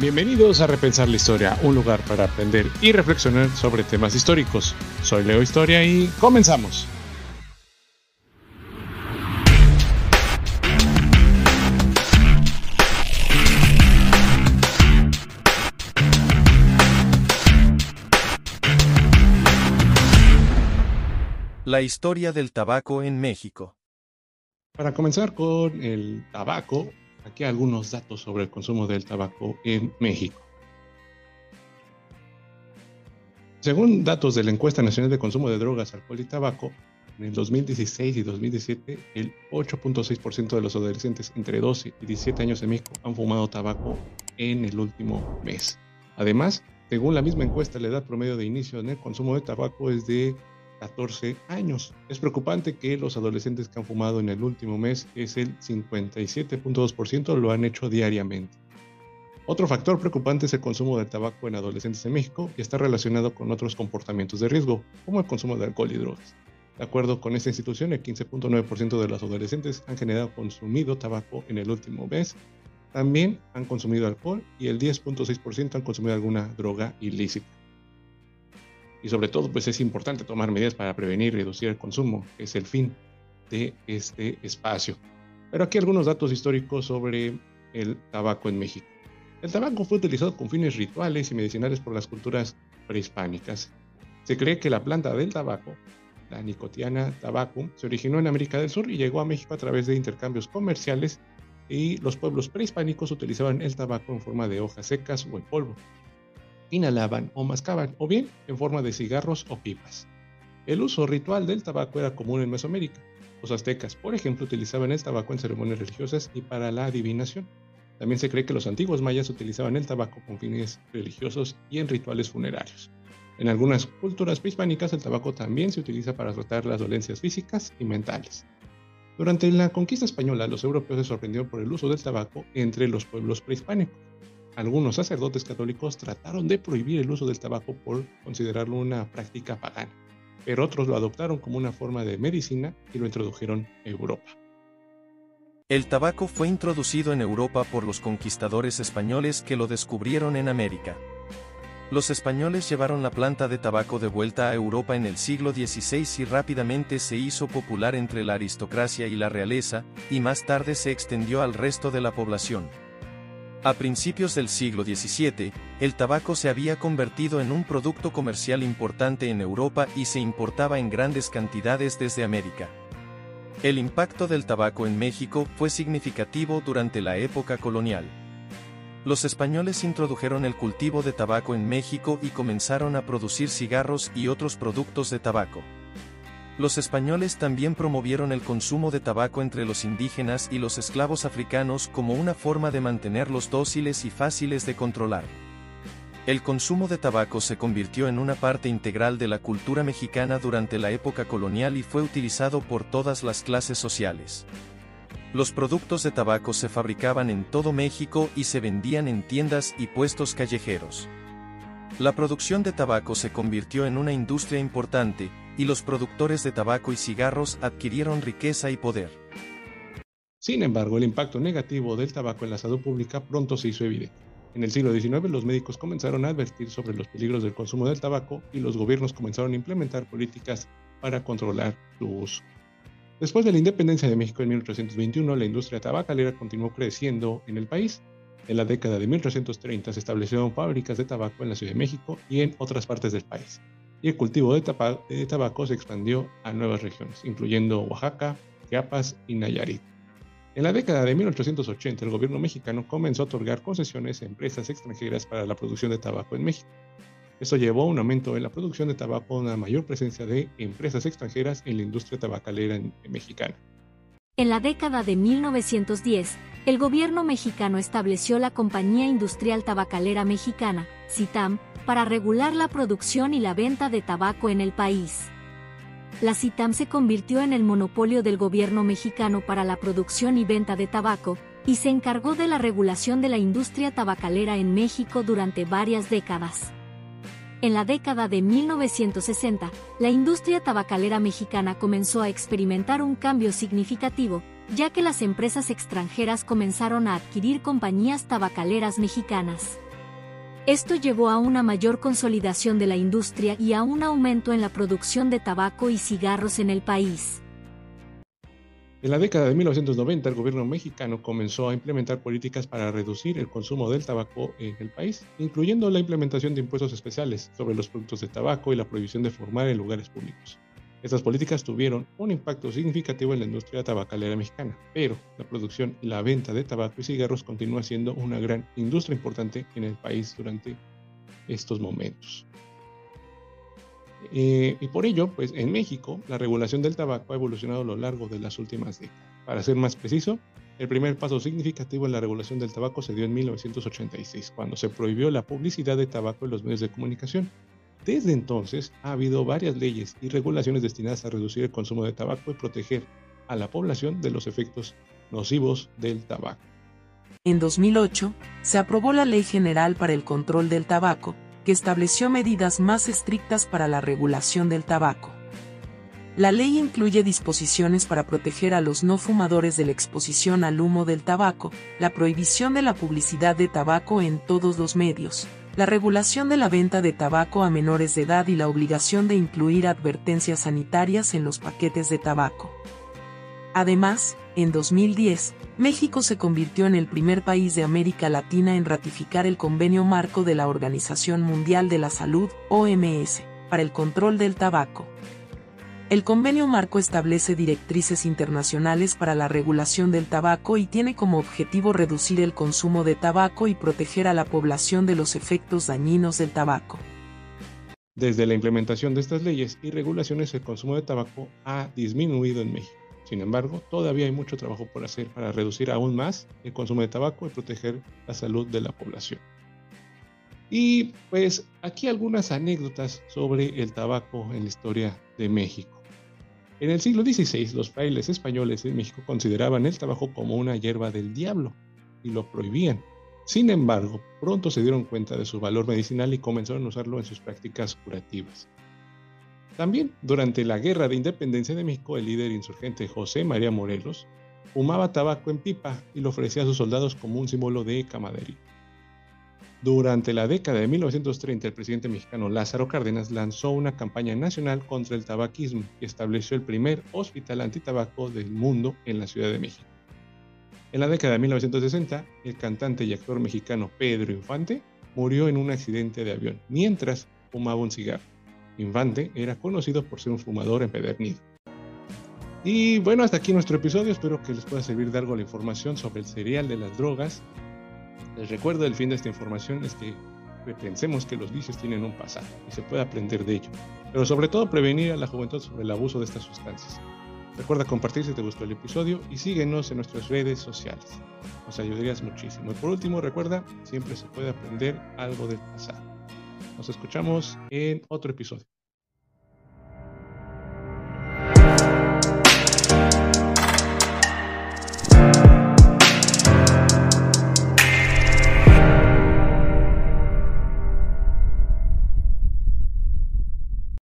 Bienvenidos a Repensar la Historia, un lugar para aprender y reflexionar sobre temas históricos. Soy Leo Historia y comenzamos. La historia del tabaco en México. Para comenzar con el tabaco, aquí algunos datos sobre el consumo del tabaco en México. Según datos de la encuesta nacional de consumo de drogas, alcohol y tabaco, en el 2016 y 2017, el 8.6% de los adolescentes entre 12 y 17 años en México han fumado tabaco en el último mes. Además, según la misma encuesta, la edad promedio de inicio en el consumo de tabaco es de 14 años. Es preocupante que los adolescentes que han fumado en el último mes, es el 57.2%, lo han hecho diariamente. Otro factor preocupante es el consumo de tabaco en adolescentes en México y está relacionado con otros comportamientos de riesgo, como el consumo de alcohol y drogas. De acuerdo con esta institución, el 15.9% de los adolescentes han generado consumido tabaco en el último mes. También han consumido alcohol y el 10.6% han consumido alguna droga ilícita y sobre todo pues es importante tomar medidas para prevenir y reducir el consumo, es el fin de este espacio. Pero aquí algunos datos históricos sobre el tabaco en México. El tabaco fue utilizado con fines rituales y medicinales por las culturas prehispánicas. Se cree que la planta del tabaco, la Nicotiana tabacum, se originó en América del Sur y llegó a México a través de intercambios comerciales y los pueblos prehispánicos utilizaban el tabaco en forma de hojas secas o en polvo inhalaban o mascaban, o bien en forma de cigarros o pipas. El uso ritual del tabaco era común en Mesoamérica. Los aztecas, por ejemplo, utilizaban el tabaco en ceremonias religiosas y para la adivinación. También se cree que los antiguos mayas utilizaban el tabaco con fines religiosos y en rituales funerarios. En algunas culturas prehispánicas el tabaco también se utiliza para tratar las dolencias físicas y mentales. Durante la conquista española, los europeos se sorprendieron por el uso del tabaco entre los pueblos prehispánicos. Algunos sacerdotes católicos trataron de prohibir el uso del tabaco por considerarlo una práctica pagana, pero otros lo adoptaron como una forma de medicina y lo introdujeron en Europa. El tabaco fue introducido en Europa por los conquistadores españoles que lo descubrieron en América. Los españoles llevaron la planta de tabaco de vuelta a Europa en el siglo XVI y rápidamente se hizo popular entre la aristocracia y la realeza, y más tarde se extendió al resto de la población. A principios del siglo XVII, el tabaco se había convertido en un producto comercial importante en Europa y se importaba en grandes cantidades desde América. El impacto del tabaco en México fue significativo durante la época colonial. Los españoles introdujeron el cultivo de tabaco en México y comenzaron a producir cigarros y otros productos de tabaco. Los españoles también promovieron el consumo de tabaco entre los indígenas y los esclavos africanos como una forma de mantenerlos dóciles y fáciles de controlar. El consumo de tabaco se convirtió en una parte integral de la cultura mexicana durante la época colonial y fue utilizado por todas las clases sociales. Los productos de tabaco se fabricaban en todo México y se vendían en tiendas y puestos callejeros. La producción de tabaco se convirtió en una industria importante, y los productores de tabaco y cigarros adquirieron riqueza y poder. Sin embargo, el impacto negativo del tabaco en la salud pública pronto se hizo evidente. En el siglo XIX los médicos comenzaron a advertir sobre los peligros del consumo del tabaco y los gobiernos comenzaron a implementar políticas para controlar su uso. Después de la independencia de México en 1821, la industria tabacalera continuó creciendo en el país. En la década de 1830 se establecieron fábricas de tabaco en la Ciudad de México y en otras partes del país y el cultivo de, tabaco se expandió a nuevas regiones, incluyendo Oaxaca, Chiapas y Nayarit. En la década de 1880, el gobierno mexicano comenzó a otorgar concesiones a empresas extranjeras para la producción de tabaco en México. Esto llevó a un aumento en la producción de tabaco, una mayor presencia de empresas extranjeras en la industria tabacalera mexicana. En la década de 1910, el gobierno mexicano estableció la Compañía Industrial Tabacalera Mexicana, CITAM, para regular la producción y la venta de tabaco en el país. La CITAM se convirtió en el monopolio del gobierno mexicano para la producción y venta de tabaco, y se encargó de la regulación de la industria tabacalera en México durante varias décadas. En la década de 1960, la industria tabacalera mexicana comenzó a experimentar un cambio significativo, ya que las empresas extranjeras comenzaron a adquirir compañías tabacaleras mexicanas. Esto llevó a una mayor consolidación de la industria y a un aumento en la producción de tabaco y cigarros en el país. En la década de 1990, el gobierno mexicano comenzó a implementar políticas para reducir el consumo del tabaco en el país, incluyendo la implementación de impuestos especiales sobre los productos de tabaco y la prohibición de fumar en lugares públicos. Estas políticas tuvieron un impacto significativo en la industria tabacalera mexicana, pero la producción y la venta de tabaco y cigarros continúa siendo una gran industria importante en el país durante estos momentos. Eh, y por ello, pues en México, la regulación del tabaco ha evolucionado a lo largo de las últimas décadas. Para ser más preciso, el primer paso significativo en la regulación del tabaco se dio en 1986, cuando se prohibió la publicidad de tabaco en los medios de comunicación desde entonces ha habido varias leyes y regulaciones destinadas a reducir el consumo de tabaco y proteger a la población de los efectos nocivos del tabaco. En 2008, se aprobó la Ley General para el Control del Tabaco, que estableció medidas más estrictas para la regulación del tabaco. La ley incluye disposiciones para proteger a los no fumadores de la exposición al humo del tabaco, la prohibición de la publicidad de tabaco en todos los medios, la regulación de la venta de tabaco a menores de edad y la obligación de incluir advertencias sanitarias en los paquetes de tabaco. Además, en 2010, México se convirtió en el primer país de América Latina en ratificar el convenio marco de la Organización Mundial de la Salud, OMS, para el control del tabaco. El convenio marco establece directrices internacionales para la regulación del tabaco y tiene como objetivo reducir el consumo de tabaco y proteger a la población de los efectos dañinos del tabaco. Desde la implementación de estas leyes y regulaciones, el consumo de tabaco ha disminuido en México. Sin embargo, todavía hay mucho trabajo por hacer para reducir aún más el consumo de tabaco y proteger la salud de la población. Y pues aquí algunas anécdotas sobre el tabaco en la historia de México. En el siglo XVI, los frailes españoles en México consideraban el tabaco como una hierba del diablo y lo prohibían. Sin embargo, pronto se dieron cuenta de su valor medicinal y comenzaron a usarlo en sus prácticas curativas. También, durante la Guerra de Independencia de México, el líder insurgente José María Morelos fumaba tabaco en pipa y lo ofrecía a sus soldados como un símbolo de camadería. Durante la década de 1930, el presidente mexicano Lázaro Cárdenas lanzó una campaña nacional contra el tabaquismo y estableció el primer hospital antitabaco del mundo en la Ciudad de México. En la década de 1960, el cantante y actor mexicano Pedro Infante murió en un accidente de avión mientras fumaba un cigarro. Infante era conocido por ser un fumador empedernido. Y bueno, hasta aquí nuestro episodio. Espero que les pueda servir de algo la información sobre el cereal de las drogas les recuerdo, el fin de esta información es que pensemos que los vicios tienen un pasado y se puede aprender de ello, pero sobre todo prevenir a la juventud sobre el abuso de estas sustancias. Recuerda compartir si te gustó el episodio y síguenos en nuestras redes sociales. Nos ayudarías muchísimo. Y por último, recuerda, siempre se puede aprender algo del pasado. Nos escuchamos en otro episodio.